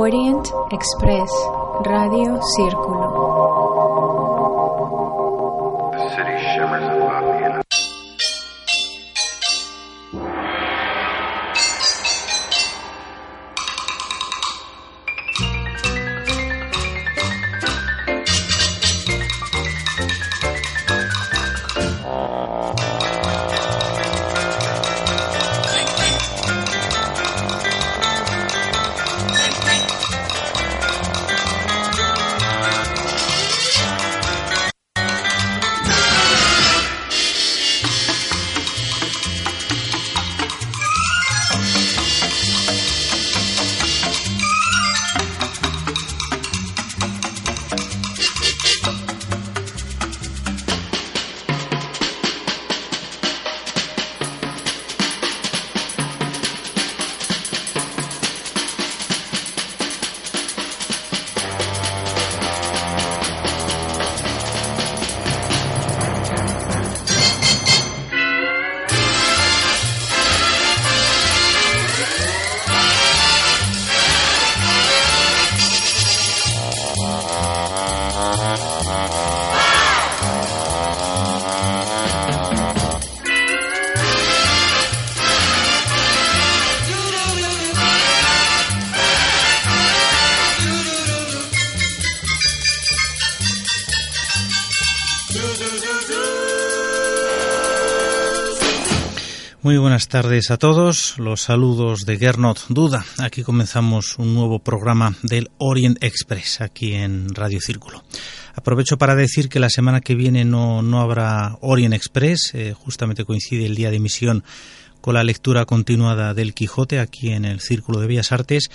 Orient Express, Radio Círculo. Muy buenas tardes a todos. Los saludos de Gernot Duda. Aquí comenzamos un nuevo programa del Orient Express aquí en Radio Círculo. Aprovecho para decir que la semana que viene no, no habrá Orient Express. Eh, justamente coincide el día de emisión con la lectura continuada del Quijote aquí en el Círculo de Bellas Artes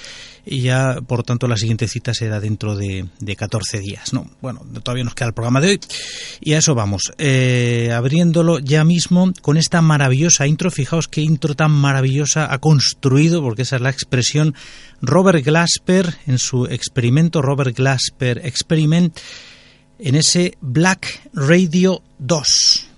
y ya, por tanto, la siguiente cita será dentro de, de 14 días. No, bueno, todavía nos queda el programa de hoy y a eso vamos. Eh, abriéndolo ya mismo con esta maravillosa intro. Fijaos qué intro tan maravillosa ha construido, porque esa es la expresión Robert Glasper en su experimento, Robert Glasper Experiment, en ese Black Radio 2.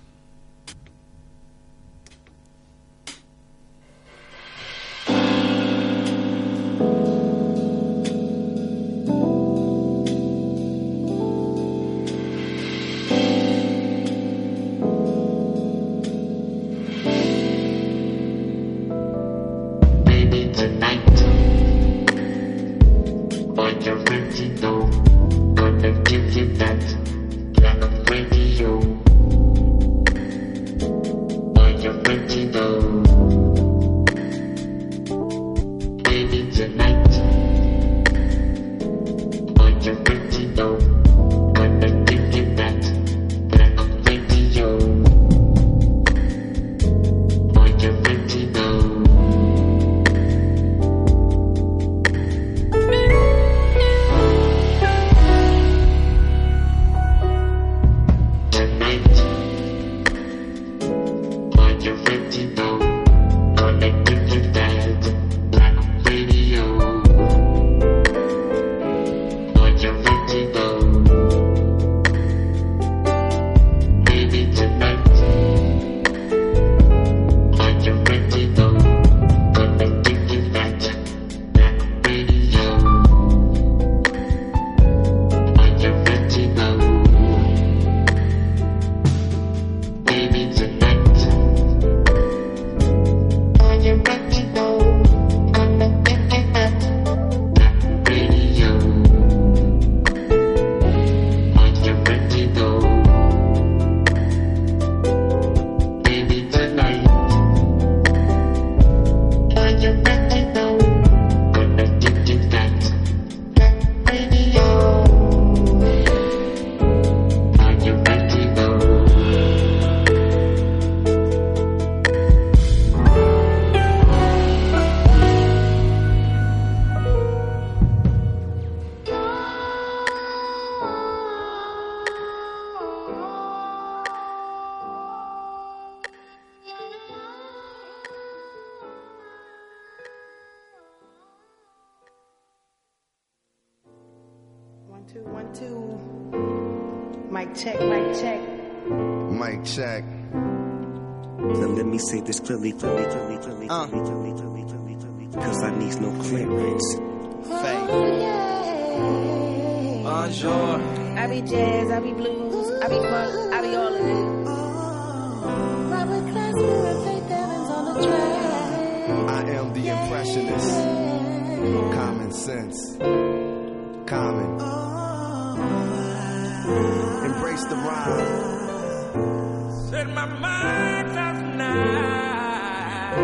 Set my mind last night.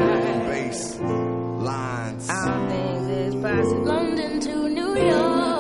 Bass. Lines. All things is possible. London to New York.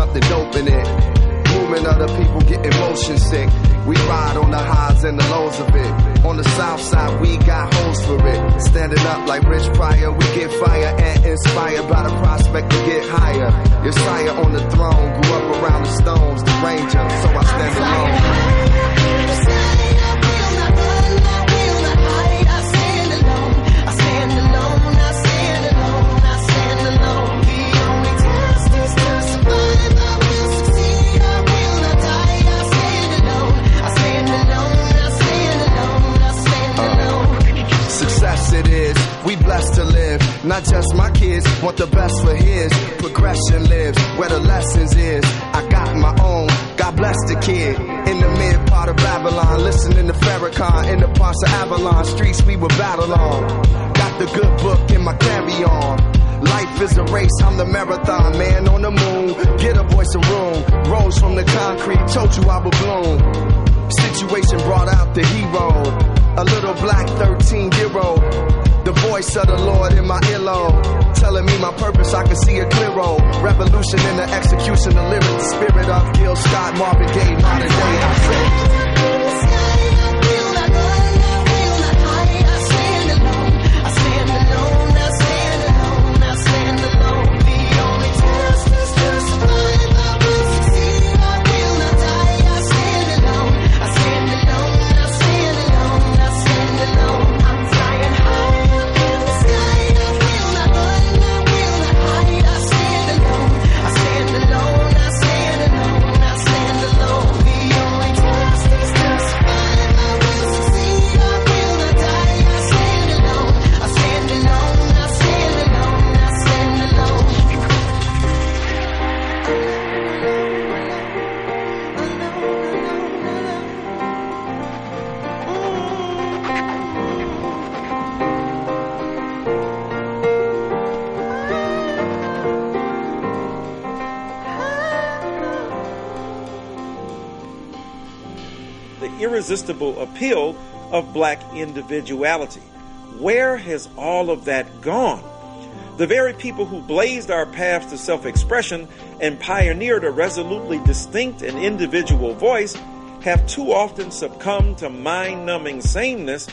Something dope in it. Movement of the people getting motion sick. We ride on the highs and the lows of it. On the south side, we got hoes for it. Standing up like Rich Pryor, we get fire and inspired by the prospect to get higher. Your sire on the throne grew up around the stones, Not just my kids, want the best for his. Progression lives where the lessons is. I got my own, God bless the kid. In the mid part of Babylon, listening to Farrakhan. In the parts of Avalon, streets we would battle on. Got the good book in my carry on. Life is a race, I'm the marathon man on the moon. Get a voice a room, rose from the concrete, told you I would bloom. Situation brought out the hero. A little black 13 year old. The voice of the Lord in my earlobe. Telling me my purpose, I can see a clear road. Revolution in the execution, of lyric, the spirit of Gil Scott, Marvin Gaye, modern day. I. irresistible appeal of black individuality. Where has all of that gone? The very people who blazed our paths to self expression and pioneered a resolutely distinct and individual voice have too often succumbed to mind numbing sameness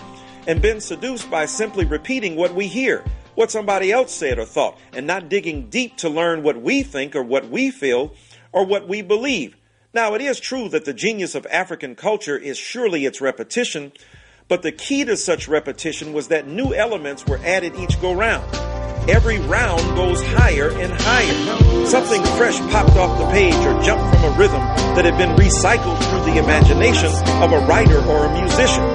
and been seduced by simply repeating what we hear, what somebody else said or thought, and not digging deep to learn what we think or what we feel or what we believe. Now, it is true that the genius of African culture is surely its repetition, but the key to such repetition was that new elements were added each go round. Every round goes higher and higher. Something fresh popped off the page or jumped from a rhythm that had been recycled through the imagination of a writer or a musician.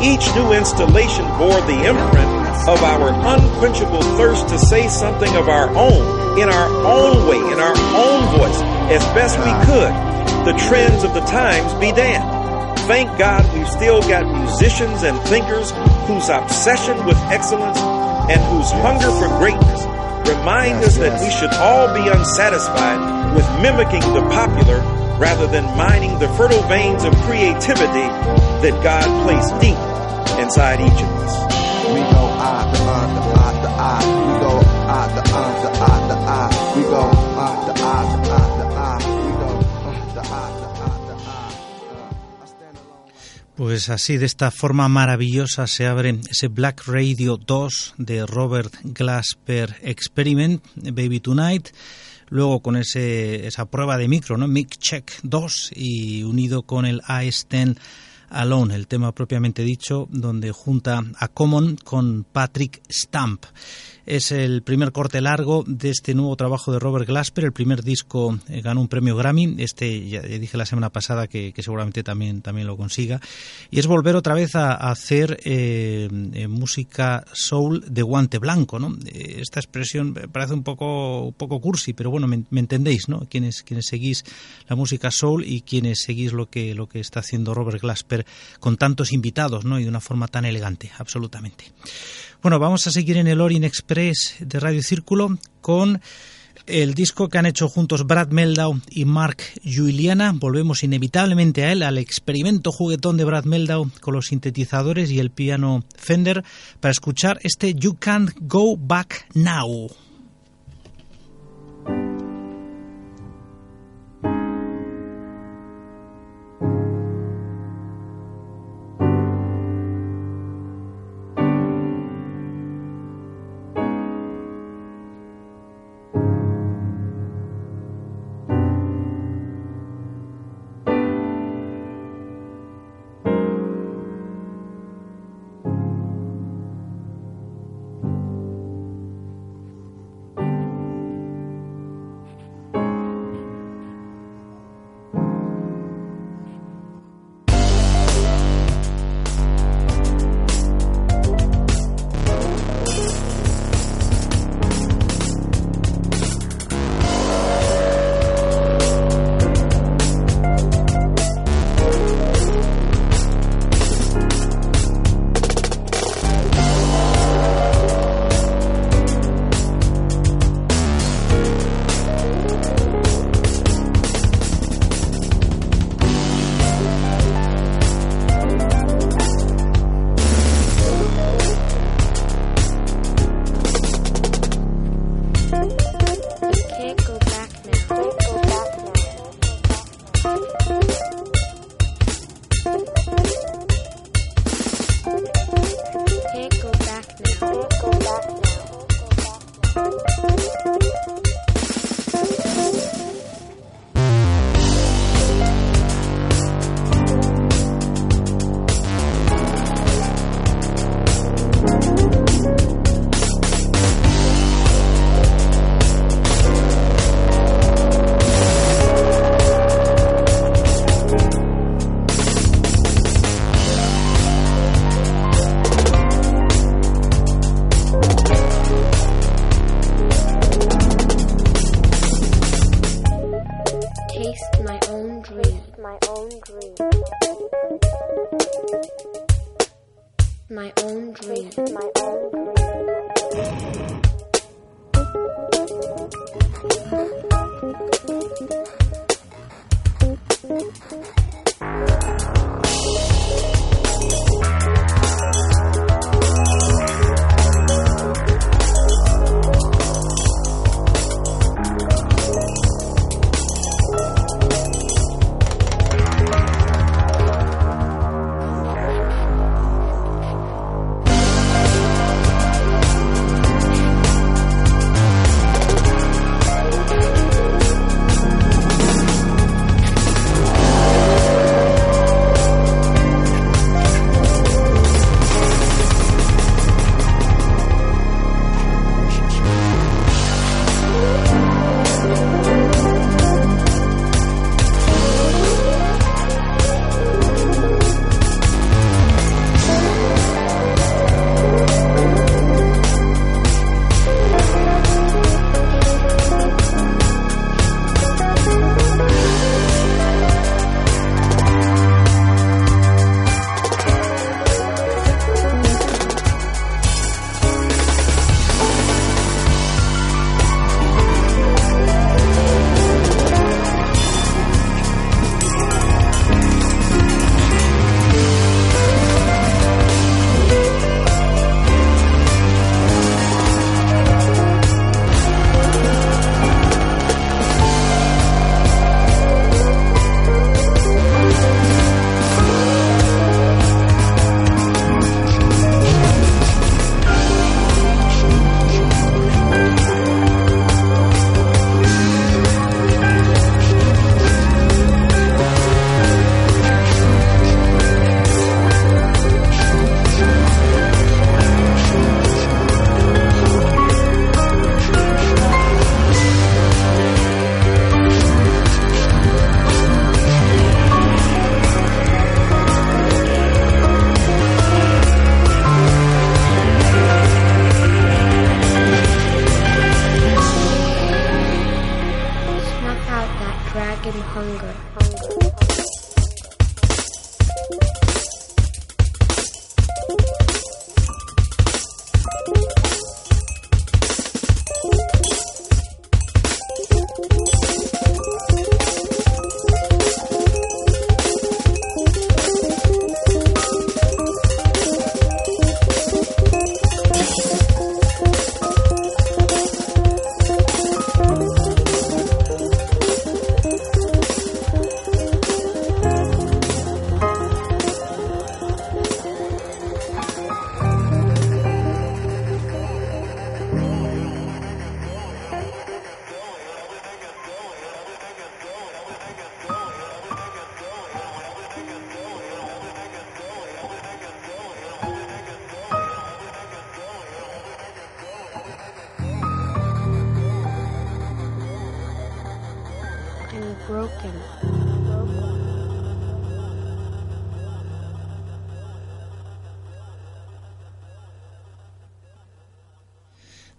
Each new installation bore the imprint of our unquenchable thirst to say something of our own, in our own way, in our own voice, as best we could. The trends of the times be damned. Thank God we've still got musicians and thinkers whose obsession with excellence and whose hunger for greatness remind us that we should all be unsatisfied with mimicking the popular rather than mining the fertile veins of creativity that God placed deep inside each of us. We go the ah ah the ah. We go the the the ah. We go Pues así, de esta forma maravillosa, se abre ese Black Radio 2 de Robert Glasper Experiment, Baby Tonight. Luego con ese, esa prueba de micro, ¿no? Mic Check 2 y unido con el AS10 Alone, el tema propiamente dicho, donde junta a Common con Patrick Stamp. Es el primer corte largo de este nuevo trabajo de Robert Glasper. El primer disco eh, ganó un premio Grammy. Este ya dije la semana pasada que, seguramente también, también lo consiga. Y es volver otra vez a, hacer eh, eh, música soul de guante blanco. ¿no? Esta expresión parece un poco, un poco cursi, pero bueno, me, me entendéis, ¿no? Quienes, quienes seguís la música soul y quienes seguís lo que, lo que está haciendo Robert Glasper con tantos invitados, ¿no? Y de una forma tan elegante, absolutamente. Bueno, vamos a seguir en el Orient Express de Radio Círculo con el disco que han hecho juntos Brad Meldau y Mark Juliana. Volvemos inevitablemente a él, al experimento juguetón de Brad Meldau con los sintetizadores y el piano Fender para escuchar este You Can't Go Back Now.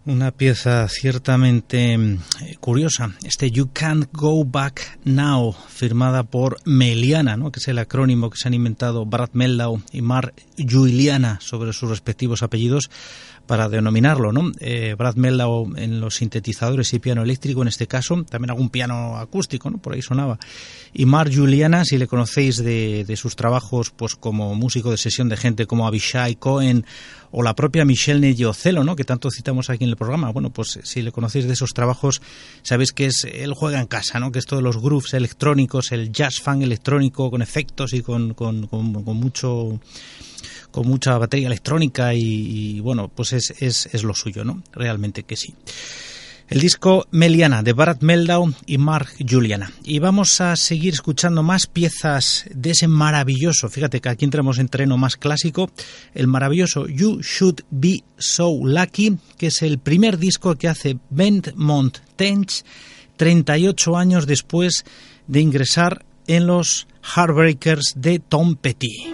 Una pieza ciertamente mm, curiosa, este You Can't Go Back Now, firmada por Meliana, ¿no? que es el acrónimo que se han inventado Brad Meldau y Mar Juliana sobre sus respectivos apellidos para denominarlo, ¿no? Eh, Brad Meldau en los sintetizadores y piano eléctrico en este caso, también algún piano acústico, ¿no? Por ahí sonaba. Y Mark Juliana, si le conocéis de, de sus trabajos pues como músico de sesión de gente como Abishai Cohen o la propia Michelle Neyocello, ¿no? que tanto citamos aquí en el programa. Bueno, pues si le conocéis de esos trabajos, sabéis que es él juega en casa, ¿no? que es todo los grooves electrónicos, el jazz fan electrónico con efectos y con, con, con, con mucho con mucha batería electrónica y, y bueno, pues es, es, es, lo suyo, ¿no? Realmente que sí. El disco Meliana de Brad Meldau y Mark Juliana. Y vamos a seguir escuchando más piezas de ese maravilloso, fíjate que aquí entramos en terreno más clásico, el maravilloso You Should Be So Lucky, que es el primer disco que hace Ben Mont Tench 38 años después de ingresar en los Heartbreakers de Tom Petty.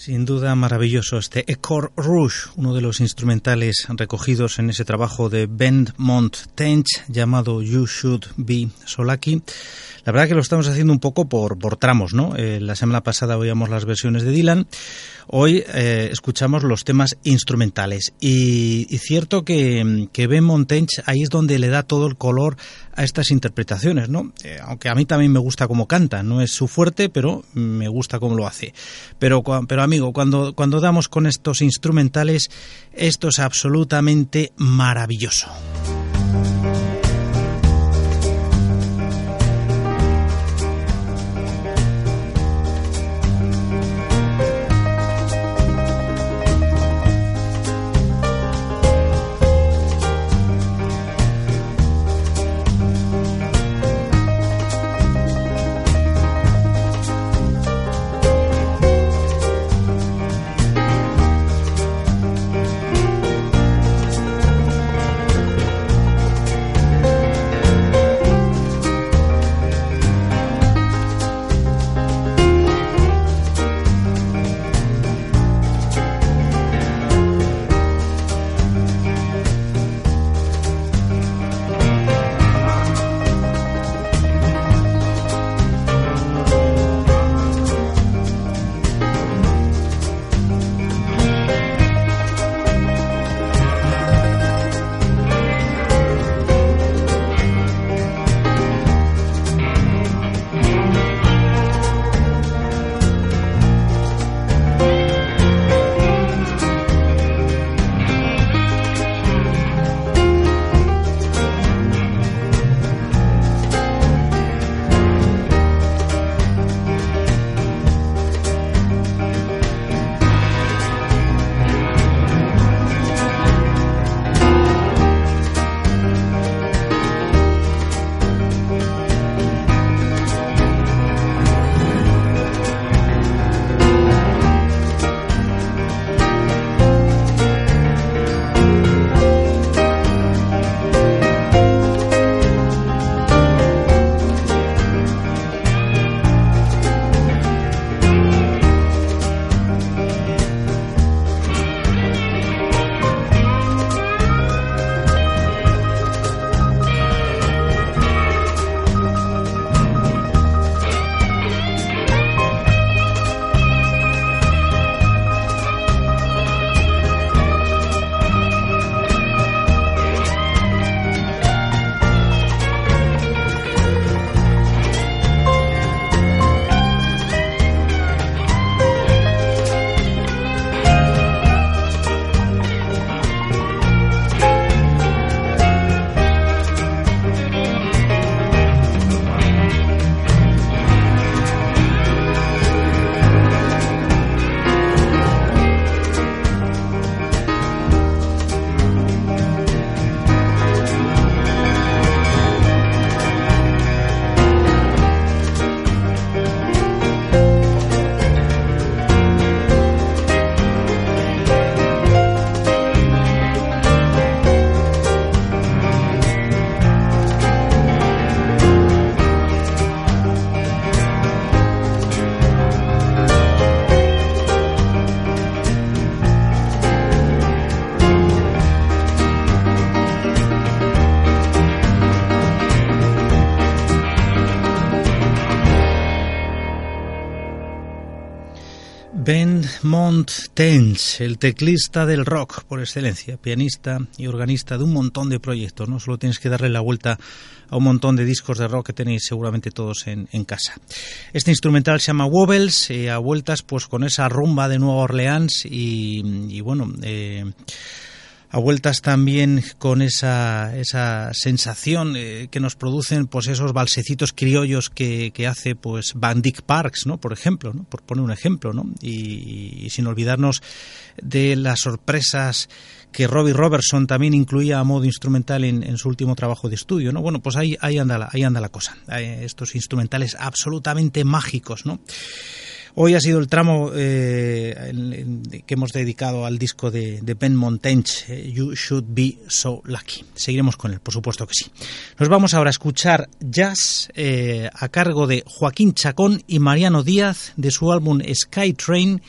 Sin duda maravilloso este Ecor Rouge, uno de los instrumentales recogidos en ese trabajo de Ben Mont Tench llamado You Should Be So Lucky. La verdad que lo estamos haciendo un poco por, por tramos, ¿no? Eh, la semana pasada oíamos las versiones de Dylan, hoy eh, escuchamos los temas instrumentales. Y, y cierto que, que Ben Montench ahí es donde le da todo el color a estas interpretaciones, ¿no? Eh, aunque a mí también me gusta cómo canta, no es su fuerte, pero me gusta cómo lo hace. Pero, pero amigo, cuando, cuando damos con estos instrumentales, esto es absolutamente maravilloso. Ben Mont Tench, el teclista del rock por excelencia, pianista y organista de un montón de proyectos. No solo tienes que darle la vuelta a un montón de discos de rock que tenéis seguramente todos en, casa. Este instrumental se llama Wobbles, eh, a vueltas pues con esa rumba de Nueva Orleans y, y bueno. Eh, a vueltas también con esa, esa sensación eh, que nos producen pues esos balsecitos criollos que, que hace pues Van Parks, ¿no? por ejemplo, ¿no? por poner un ejemplo, ¿no? y, sin olvidarnos de las sorpresas que Robbie Robertson también incluía a modo instrumental en, en, su último trabajo de estudio, ¿no? Bueno, pues ahí, ahí, anda, la, ahí anda la cosa. Estos instrumentales absolutamente mágicos, ¿no? Hoy ha sido el tramo eh, que hemos dedicado al disco de, Ben Montench, eh, You Should Be So Lucky. Seguiremos con él, por supuesto que sí. Nos vamos ahora a escuchar jazz eh, a cargo de Joaquín Chacón y Mariano Díaz de su álbum Sky Train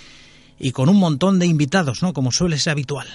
y con un montón de invitados, ¿no? Como suele ser habitual.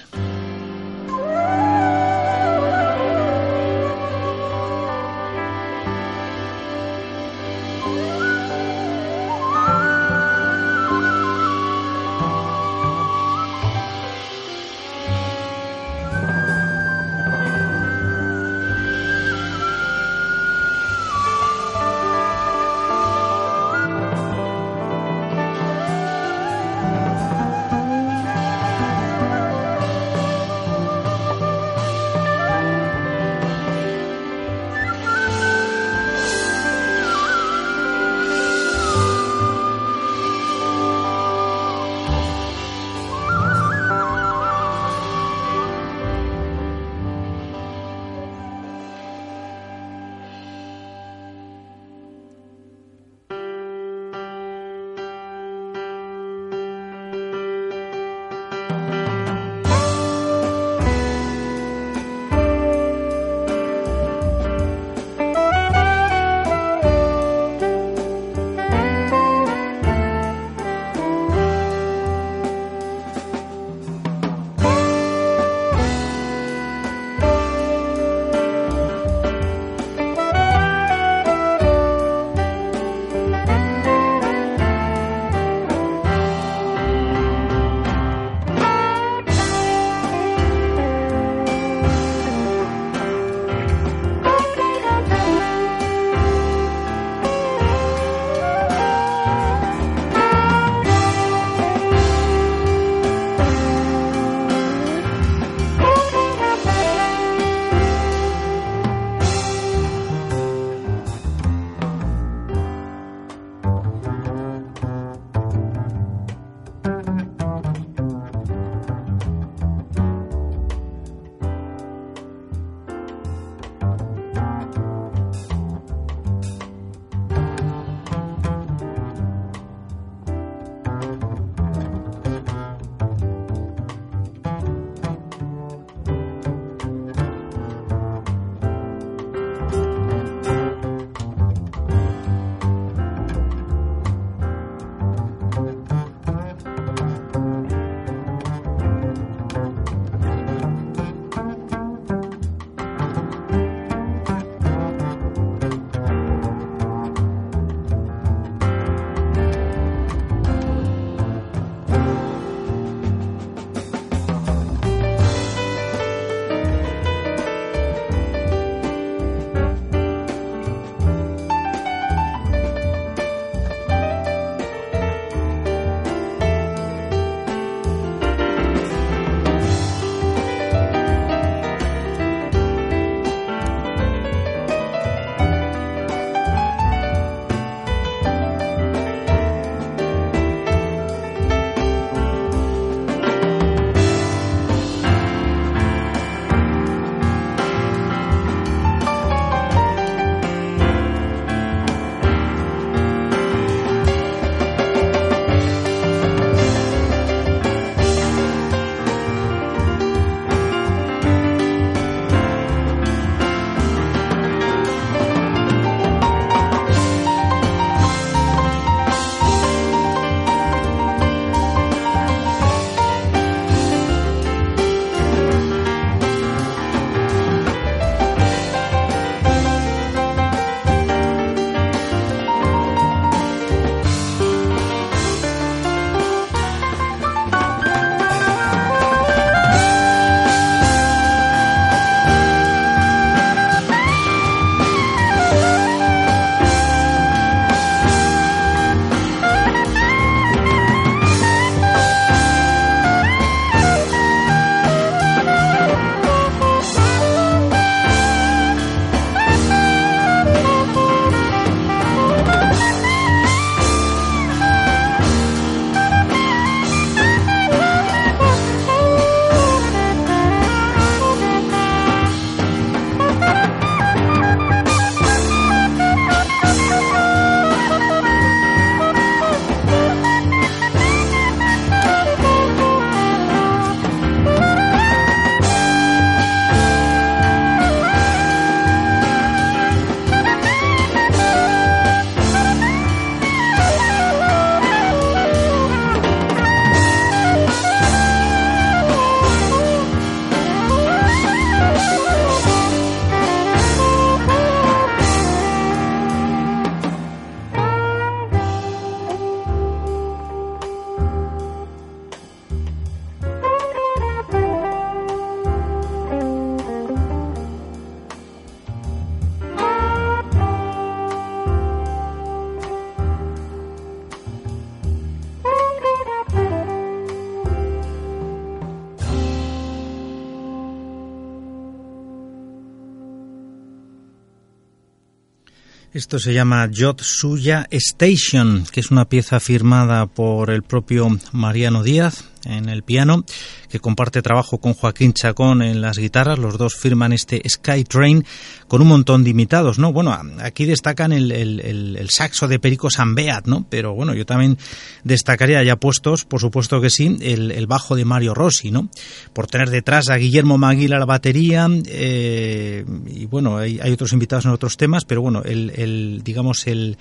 Esto se llama Jot Suya Station, que es una pieza firmada por el propio Mariano Díaz en el piano, que comparte trabajo con Joaquín Chacón en las guitarras. Los dos firman este Sky Train con un montón de imitados, ¿no? Bueno, aquí destacan el, saxo de Perico Sambeat, ¿no? Pero bueno, yo también destacaría ya puestos, por supuesto que sí, el, bajo de Mario Rossi, ¿no? Por tener detrás a Guillermo Maguila la batería, eh, y bueno, hay, hay, otros invitados en otros temas, pero bueno, el, digamos, el,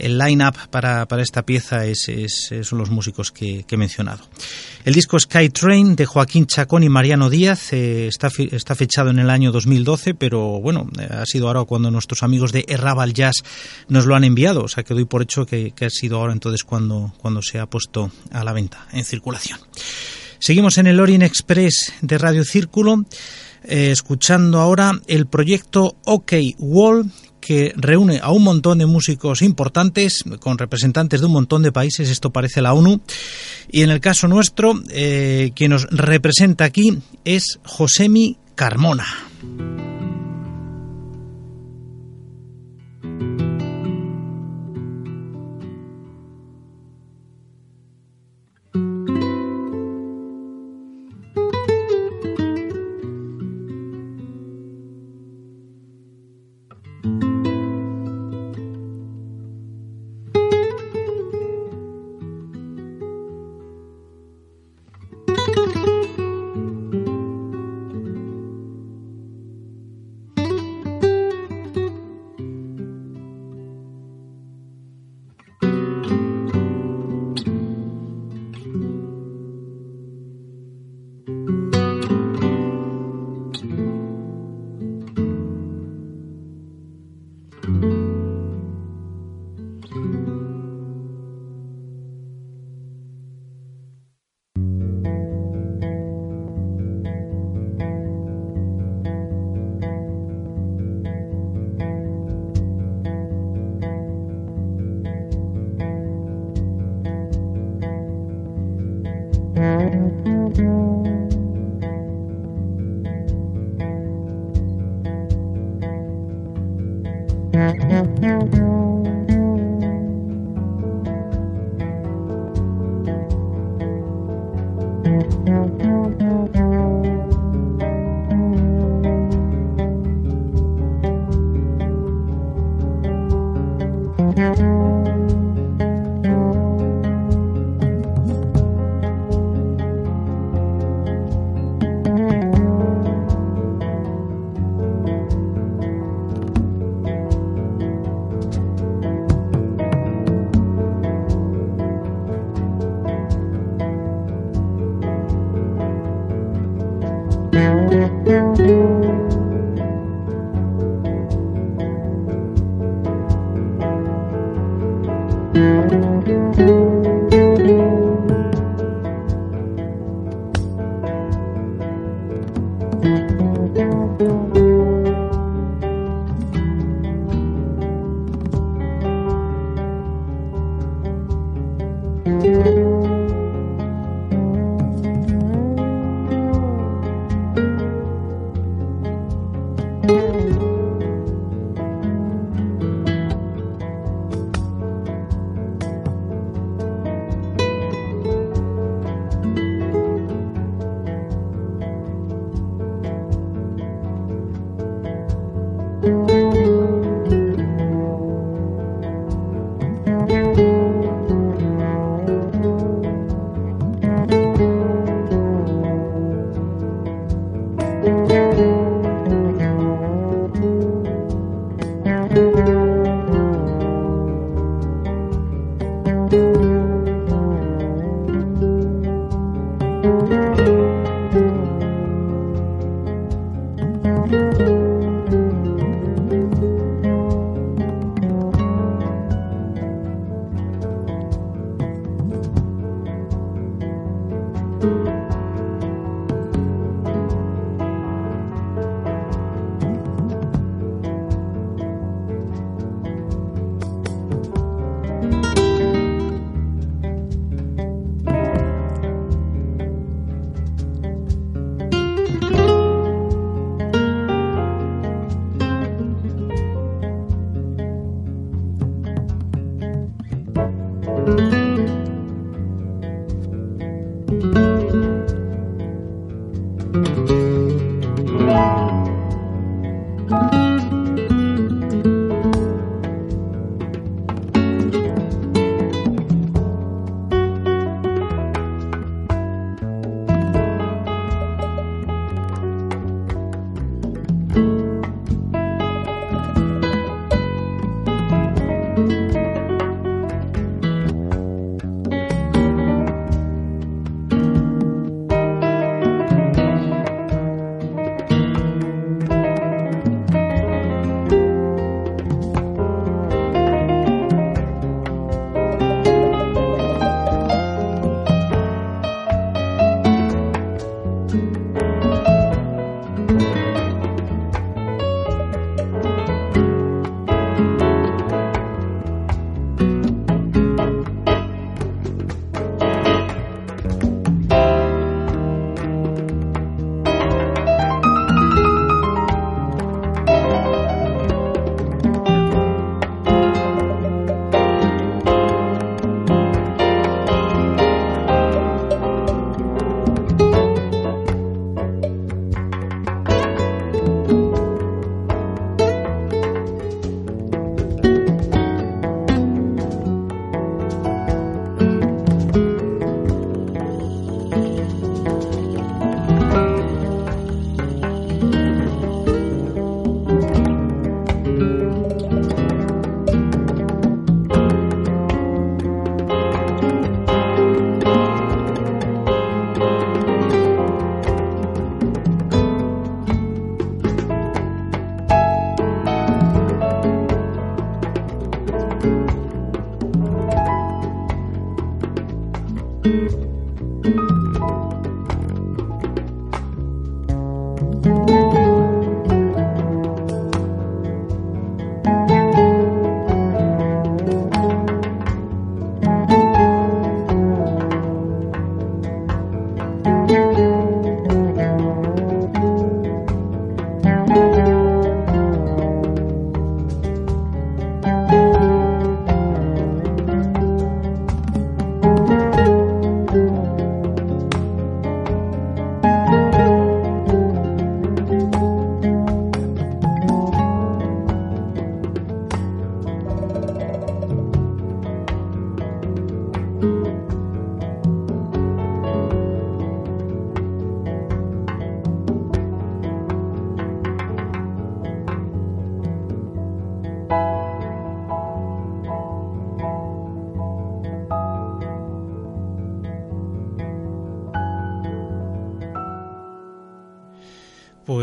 el line-up para, para, esta pieza es, son los músicos que, he mencionado. El disco Sky Train de Joaquín Chacón y Mariano Díaz eh, está, está, fechado en el año 2012, pero bueno, eh, ha sido ahora cuando nuestros amigos de Errabal Jazz nos lo han enviado, o sea que doy por hecho que, que ha sido ahora entonces cuando, cuando se ha puesto a la venta, en circulación. Seguimos en el Orient Express de Radio Círculo. Eh, escuchando ahora el proyecto OK Wall que reúne a un montón de músicos importantes con representantes de un montón de países, esto parece la ONU, y en el caso nuestro, eh, quien nos representa aquí es Josemi Carmona.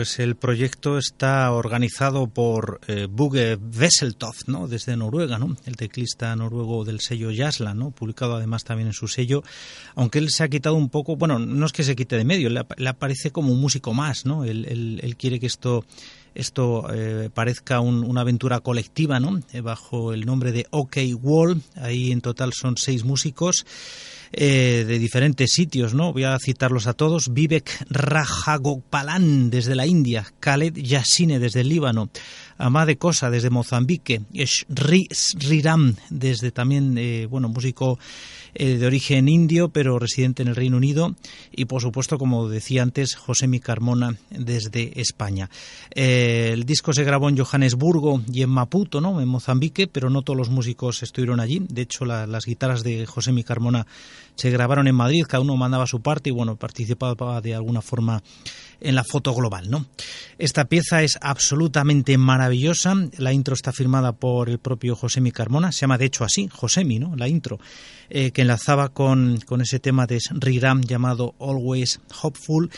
Pues el proyecto está organizado por eh, Buge Wesseltoft, ¿no? Desde Noruega, ¿no? El teclista noruego del sello Jasla, ¿no? Publicado además también en su sello, aunque él se ha quitado un poco, bueno, no es que se quite de medio, le, ap- le aparece como un músico más, ¿no? Él, él- él quiere que esto esto eh, parezca un- una aventura colectiva, ¿no? Eh, bajo el nombre de OK Wall. Ahí en total son seis músicos eh, de diferentes sitios, ¿no? Voy a citarlos a todos. Vivek Rajagopalan desde la India, Khaled Yassine desde el Líbano, Amade Cosa desde Mozambique, Sri Sriram desde también, eh, bueno, músico eh, de origen indio, pero residente en el Reino Unido, y por supuesto, como decía antes, José Carmona desde España. Eh, el disco se grabó en Johannesburgo y en Maputo, ¿no? en Mozambique, pero no todos los músicos estuvieron allí. De hecho, la- las guitarras de José Carmona se grabaron en Madrid, cada uno mandaba su parte y bueno, participaba de alguna forma en la foto global, ¿no? Esta pieza es absolutamente maravillosa. La intro está firmada por el propio Josemi Carmona, se llama de hecho así, Josemi, ¿no? La intro, eh, que enlazaba con, con ese tema de Sriram llamado Always Hopeful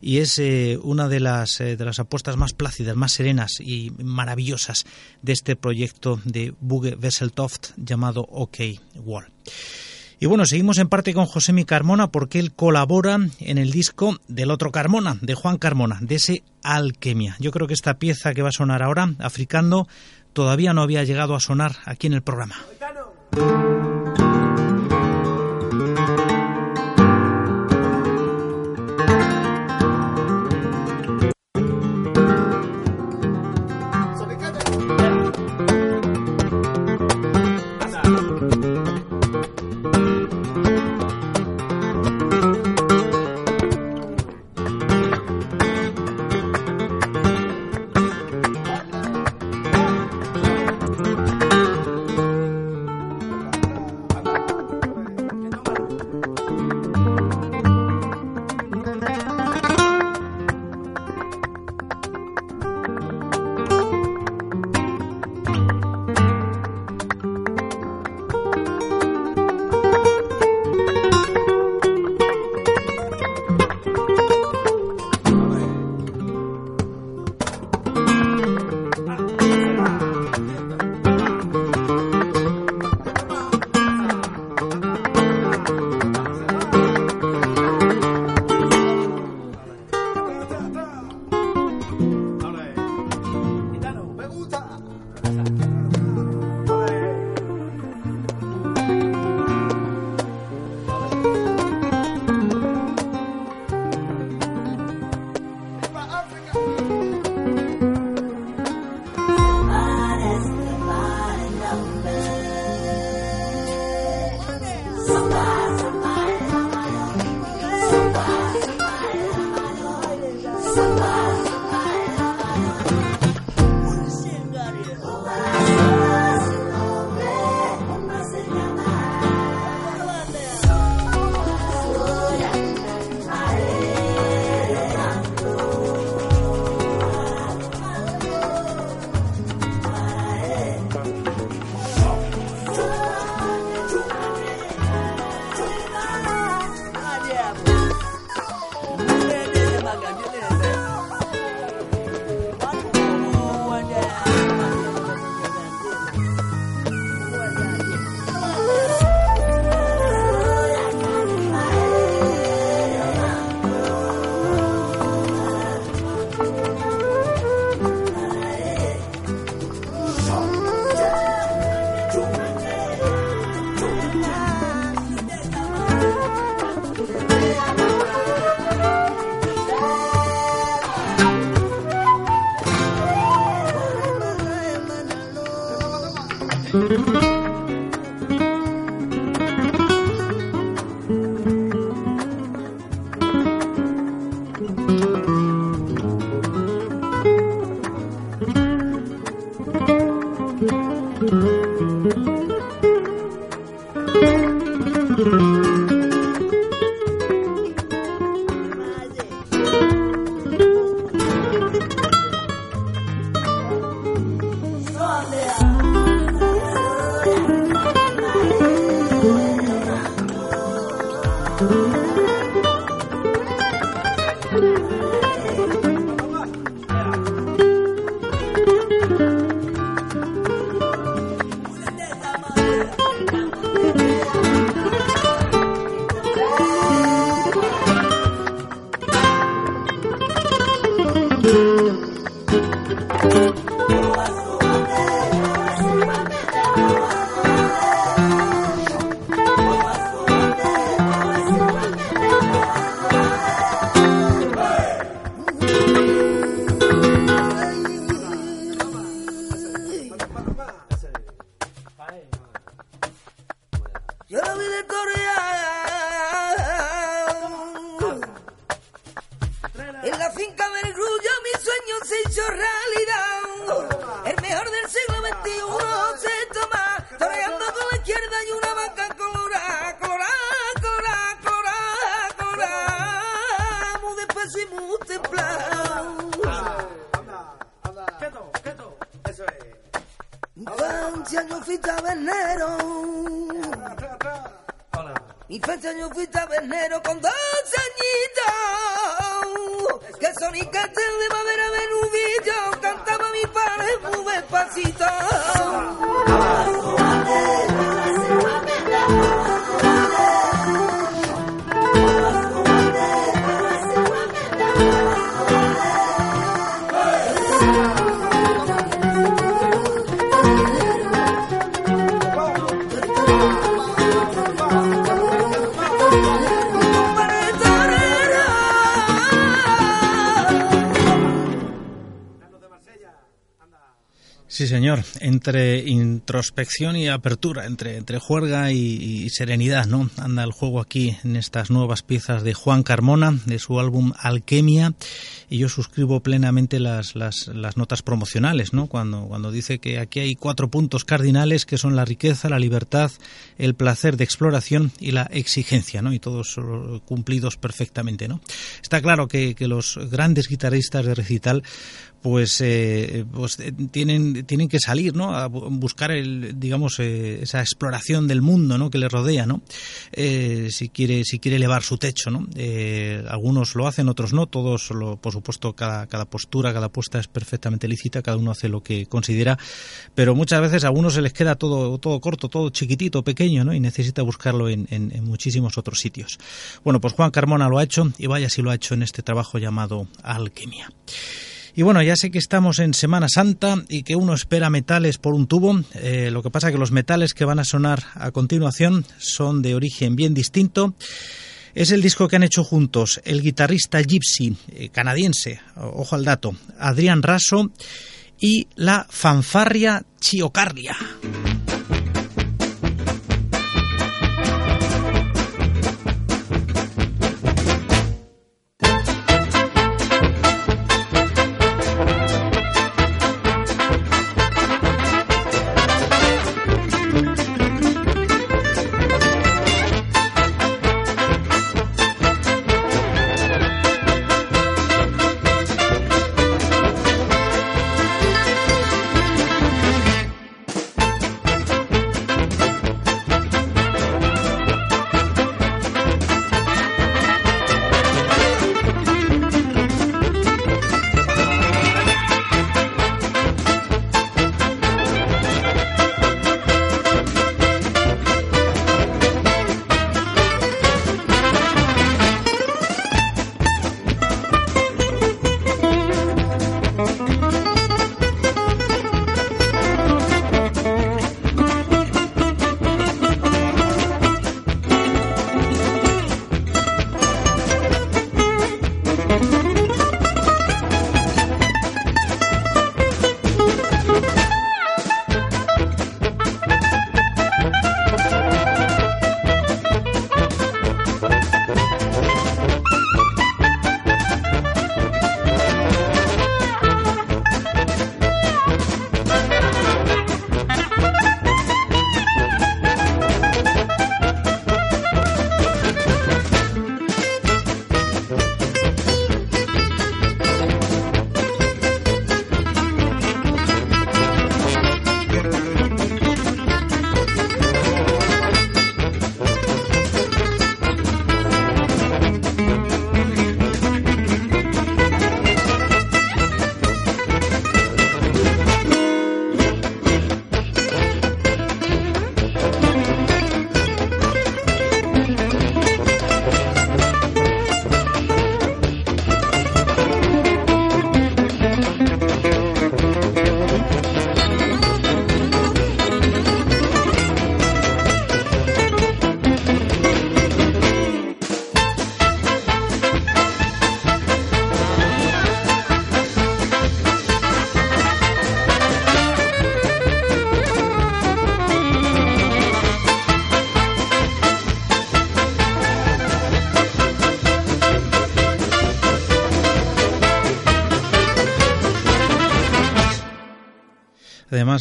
y es eh, una de las, eh, de las apuestas más plácidas, más serenas y maravillosas de este proyecto de Buge Wesseltoft llamado OK Wall. Y bueno, seguimos en parte con Josemi Carmona porque él colabora en el disco del otro Carmona, de Juan Carmona, de ese Alquimia. Yo creo que esta pieza que va a sonar ahora, Africando, todavía no había llegado a sonar aquí en el programa. Introspección y apertura, entre, entre juerga y, serenidad, ¿no? Anda el juego aquí en estas nuevas piezas de Juan Carmona, de su álbum Alquimia. Y yo suscribo plenamente las, las, las notas promocionales, ¿no? Cuando, cuando dice que aquí hay cuatro puntos cardinales que son la riqueza, la libertad, el placer de exploración y la exigencia, ¿no? Y todos cumplidos perfectamente, ¿no? Está claro que, que los grandes guitarristas de recital pues, eh, pues tienen, tienen que salir ¿no? a buscar el, digamos eh, esa exploración del mundo ¿no? que le rodea ¿no? Eh, si quiere si quiere elevar su techo ¿no? Eh, algunos lo hacen otros no todos lo, por supuesto cada, cada postura cada puesta es perfectamente lícita cada uno hace lo que considera pero muchas veces a algunos se les queda todo todo corto todo chiquitito pequeño ¿no? y necesita buscarlo en, en, en muchísimos otros sitios bueno pues Juan Carmona lo ha hecho y vaya si lo ha hecho en este trabajo llamado Alquimia y bueno, ya sé que estamos en Semana Santa y que uno espera metales por un tubo. Eh, lo que pasa que los metales que van a sonar a continuación son de origen bien distinto. Es el disco que han hecho juntos el guitarrista gypsy eh, canadiense, ojo al dato, Adrián Raso, y la fanfarria Chiocardia.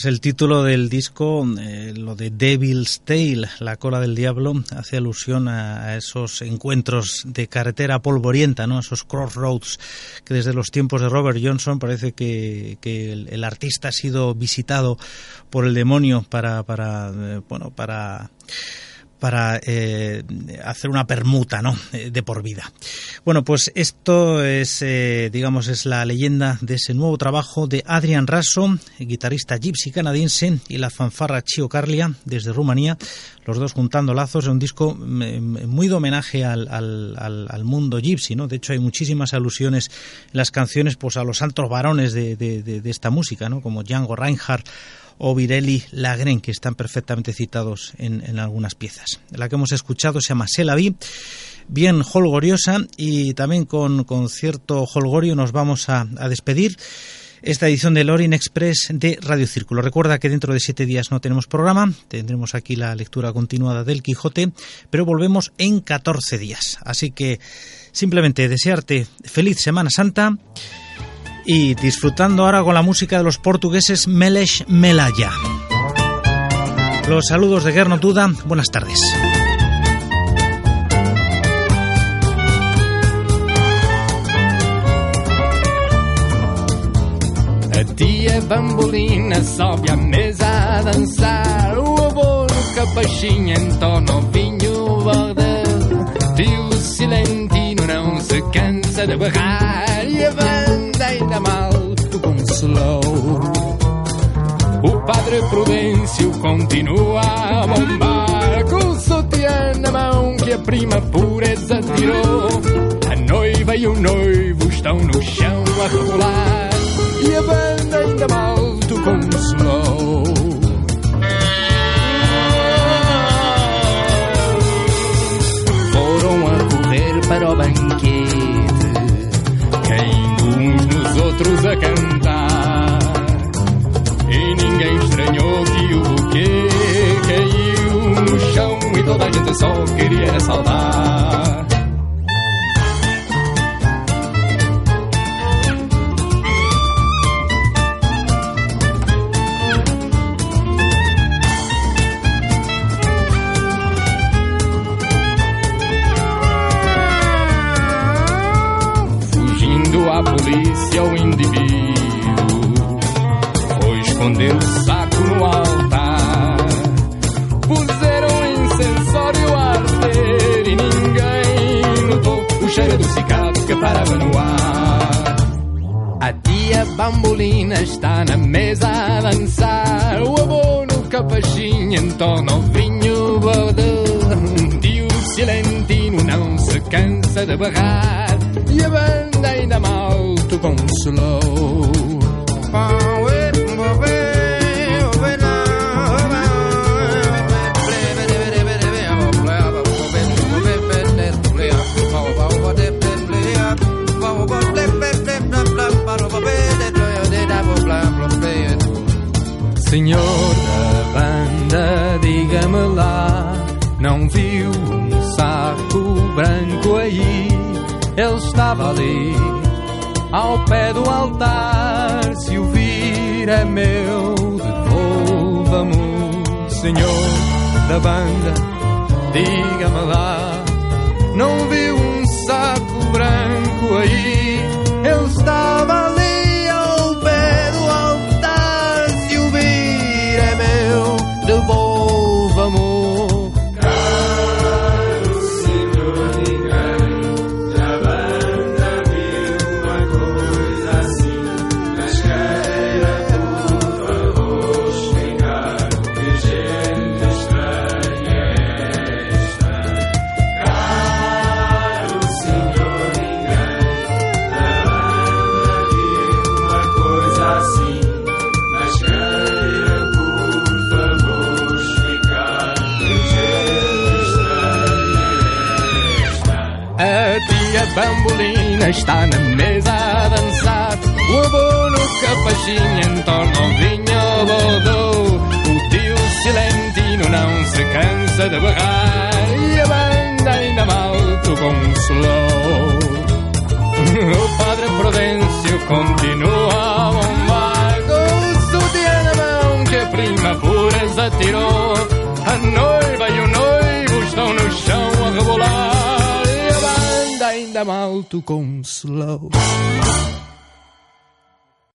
El título del disco, eh, lo de Devil's Tale, la cola del diablo, hace alusión a, esos encuentros de carretera polvorienta, ¿no? esos crossroads que desde los tiempos de Robert Johnson parece que, el, artista ha sido visitado por el demonio para, para eh, bueno, para para eh, hacer una permuta ¿no? de por vida. Bueno, pues esto es, eh, digamos, es la leyenda de ese nuevo trabajo de Adrian Rasso, guitarrista gypsy canadiense, y la fanfarra Chio Carlia, desde Rumanía, los dos juntando lazos en un disco muy de homenaje al, al, al, al, mundo gypsy, ¿no? De hecho, hay muchísimas alusiones en las canciones pues, a los santos varones de, de, de, de esta música, ¿no? Como Django Reinhardt o Virelli Lagren, que están perfectamente citados en, en, algunas piezas. La que hemos escuchado se llama Selaví, bien holgoriosa y también con, con cierto holgorio nos vamos a, a despedir esta edición del Orient Express de Radio Círculo. Recuerda que dentro de siete días no tenemos programa, tendremos aquí la lectura continuada del Quijote, pero volvemos en 14 días. Así que simplemente desearte feliz Semana Santa y disfrutando ahora con la música de los portugueses Melesh Melaya. Los saludos de Gernot Duda, buenas tardes. A tia bambolina sobe à mesa a dançar O avô no capachinho entorna o vinho verde Tio Silentino não se cansa de berrar E a ainda mal slow. O padre Prudêncio continua a bombar. Com o sutiã na mão que a prima pureza tirou. A noiva e o noivo estão no chão a rebolar e a banda ainda mal slow. Foram a correr para o banquete, outros a cantar. E ninguém estranhou que o buquê caiu no chão e toda a gente só queria saudar. Cheiro do cigarro que parava no ar. A tia bambolina está na mesa a dançar. O avô no capachinho entorna o vinho verde. Tio Silentino não se cansa de barrar. E a banda ainda mal um slow. Senhor da banda, diga-me lá, não viu um saco branco aí? Ele estava ali, ao pé do altar. Se o vir é meu, devolva-me, Senhor da banda, diga-me lá, não viu um saco branco aí? Ele estava bambolina está na mesa a dançar. O avô no capachinho entorna o vinho bodô. O tio Silentino não se cansa de berrar. E a banda ainda mal um slow. O padre Prudêncio continua a bombar. Com o sutiã na mão retirou. A noiva e o noivo da malto com slow.